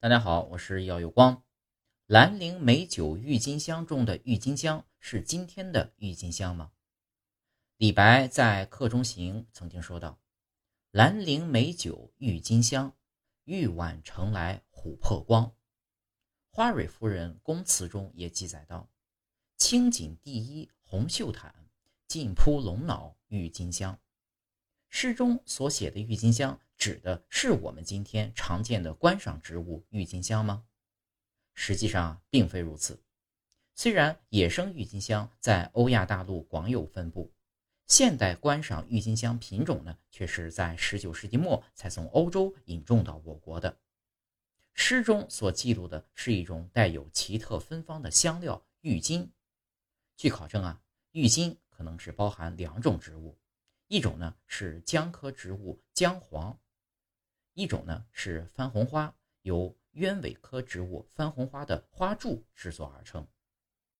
大家好，我是耀有光。兰陵美酒郁金香中的郁金香是今天的郁金香吗？李白在《客中行》曾经说道：“兰陵美酒郁金香，玉碗盛来琥珀光。”花蕊夫人宫词中也记载道：“青锦第一红袖毯，尽铺龙脑郁金香。”诗中所写的郁金香。指的是我们今天常见的观赏植物郁金香吗？实际上并非如此。虽然野生郁金香在欧亚大陆广有分布，现代观赏郁金香品种呢，却是在19世纪末才从欧洲引种到我国的。诗中所记录的是一种带有奇特芬芳的香料郁金。据考证啊，郁金可能是包含两种植物，一种呢是姜科植物姜黄。一种呢是番红花，由鸢尾科植物番红花的花柱制作而成。